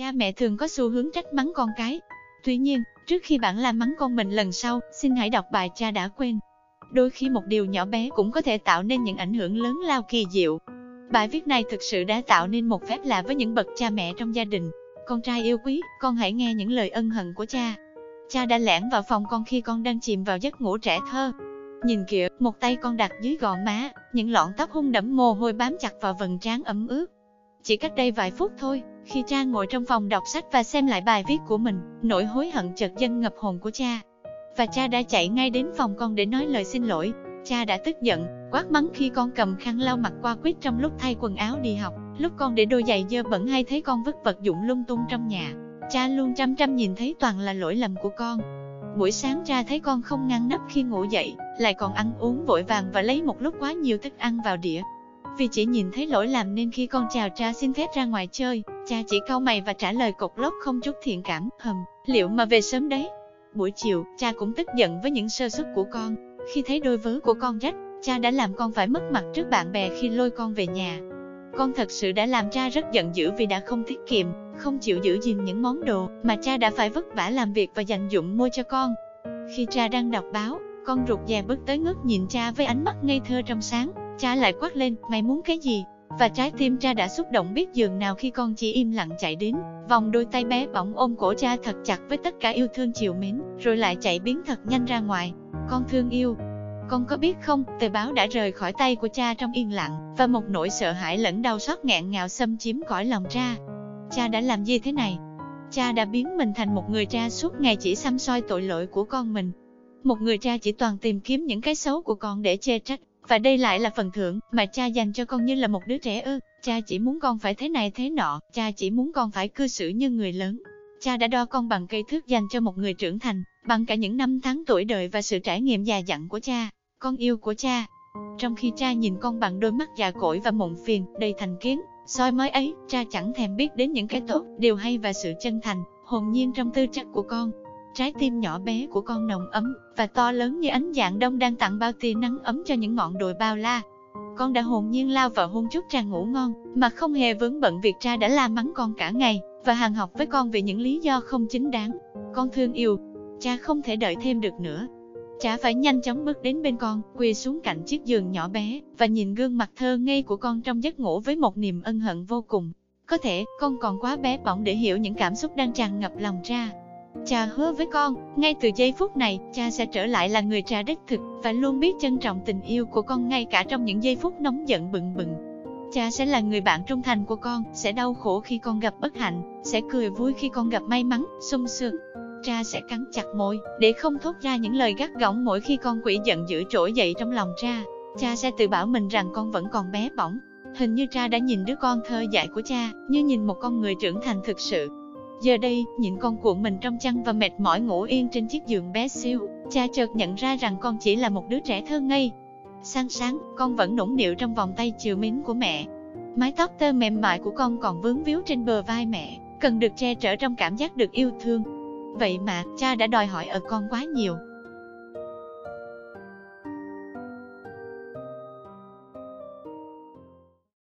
Cha mẹ thường có xu hướng trách mắng con cái. Tuy nhiên, trước khi bạn la mắng con mình lần sau, xin hãy đọc bài cha đã quên. Đôi khi một điều nhỏ bé cũng có thể tạo nên những ảnh hưởng lớn lao kỳ diệu. Bài viết này thực sự đã tạo nên một phép lạ với những bậc cha mẹ trong gia đình. Con trai yêu quý, con hãy nghe những lời ân hận của cha. Cha đã lẻn vào phòng con khi con đang chìm vào giấc ngủ trẻ thơ. Nhìn kìa, một tay con đặt dưới gò má, những lọn tóc hung đẫm mồ hôi bám chặt vào vầng trán ấm ướt. Chỉ cách đây vài phút thôi, khi cha ngồi trong phòng đọc sách và xem lại bài viết của mình, nỗi hối hận chợt dâng ngập hồn của cha. Và cha đã chạy ngay đến phòng con để nói lời xin lỗi. Cha đã tức giận, quát mắng khi con cầm khăn lau mặt qua quýt trong lúc thay quần áo đi học, lúc con để đôi giày dơ bẩn hay thấy con vứt vật dụng lung tung trong nhà. Cha luôn chăm chăm nhìn thấy toàn là lỗi lầm của con. Buổi sáng cha thấy con không ngăn nắp khi ngủ dậy, lại còn ăn uống vội vàng và lấy một lúc quá nhiều thức ăn vào đĩa. Vì chỉ nhìn thấy lỗi làm nên khi con chào cha xin phép ra ngoài chơi, cha chỉ cau mày và trả lời cục lốc không chút thiện cảm, hầm, liệu mà về sớm đấy. Buổi chiều, cha cũng tức giận với những sơ suất của con. Khi thấy đôi vớ của con rách, cha đã làm con phải mất mặt trước bạn bè khi lôi con về nhà. Con thật sự đã làm cha rất giận dữ vì đã không tiết kiệm, không chịu giữ gìn những món đồ mà cha đã phải vất vả làm việc và dành dụng mua cho con. Khi cha đang đọc báo, con rụt rè bước tới ngước nhìn cha với ánh mắt ngây thơ trong sáng. Cha lại quát lên, mày muốn cái gì? Và trái tim cha đã xúc động biết giường nào khi con chỉ im lặng chạy đến, vòng đôi tay bé bỏng ôm cổ cha thật chặt với tất cả yêu thương chiều mến, rồi lại chạy biến thật nhanh ra ngoài. Con thương yêu, con có biết không, tờ báo đã rời khỏi tay của cha trong yên lặng, và một nỗi sợ hãi lẫn đau xót nghẹn ngào xâm chiếm cõi lòng cha. Cha đã làm gì thế này? Cha đã biến mình thành một người cha suốt ngày chỉ xăm soi tội lỗi của con mình. Một người cha chỉ toàn tìm kiếm những cái xấu của con để chê trách, và đây lại là phần thưởng mà cha dành cho con như là một đứa trẻ ư. Cha chỉ muốn con phải thế này thế nọ, cha chỉ muốn con phải cư xử như người lớn. Cha đã đo con bằng cây thước dành cho một người trưởng thành, bằng cả những năm tháng tuổi đời và sự trải nghiệm già dặn của cha, con yêu của cha. Trong khi cha nhìn con bằng đôi mắt già cỗi và mộng phiền, đầy thành kiến, soi mới ấy, cha chẳng thèm biết đến những cái tốt, điều hay và sự chân thành, hồn nhiên trong tư chất của con. Trái tim nhỏ bé của con nồng ấm và to lớn như ánh dạng đông đang tặng bao tia nắng ấm cho những ngọn đồi bao la. Con đã hồn nhiên lao vào hôn chút Trang ngủ ngon, mà không hề vướng bận việc cha đã la mắng con cả ngày, và hàng học với con vì những lý do không chính đáng. Con thương yêu, cha không thể đợi thêm được nữa. Cha phải nhanh chóng bước đến bên con, quỳ xuống cạnh chiếc giường nhỏ bé, và nhìn gương mặt thơ ngây của con trong giấc ngủ với một niềm ân hận vô cùng. Có thể, con còn quá bé bỏng để hiểu những cảm xúc đang tràn ngập lòng cha. Cha hứa với con, ngay từ giây phút này, cha sẽ trở lại là người cha đích thực, và luôn biết trân trọng tình yêu của con ngay cả trong những giây phút nóng giận bừng bừng. Cha sẽ là người bạn trung thành của con, sẽ đau khổ khi con gặp bất hạnh, sẽ cười vui khi con gặp may mắn, sung sướng. Cha sẽ cắn chặt môi, để không thốt ra những lời gắt gỏng mỗi khi con quỷ giận dữ trỗi dậy trong lòng cha. Cha sẽ tự bảo mình rằng con vẫn còn bé bỏng. Hình như cha đã nhìn đứa con thơ dại của cha, như nhìn một con người trưởng thành thực sự. Giờ đây, nhìn con cuộn mình trong chăn và mệt mỏi ngủ yên trên chiếc giường bé siêu, cha chợt nhận ra rằng con chỉ là một đứa trẻ thơ ngây. Sáng sáng, con vẫn nũng nịu trong vòng tay chiều mến của mẹ. Mái tóc tơ mềm mại của con còn vướng víu trên bờ vai mẹ, cần được che chở trong cảm giác được yêu thương. Vậy mà, cha đã đòi hỏi ở con quá nhiều,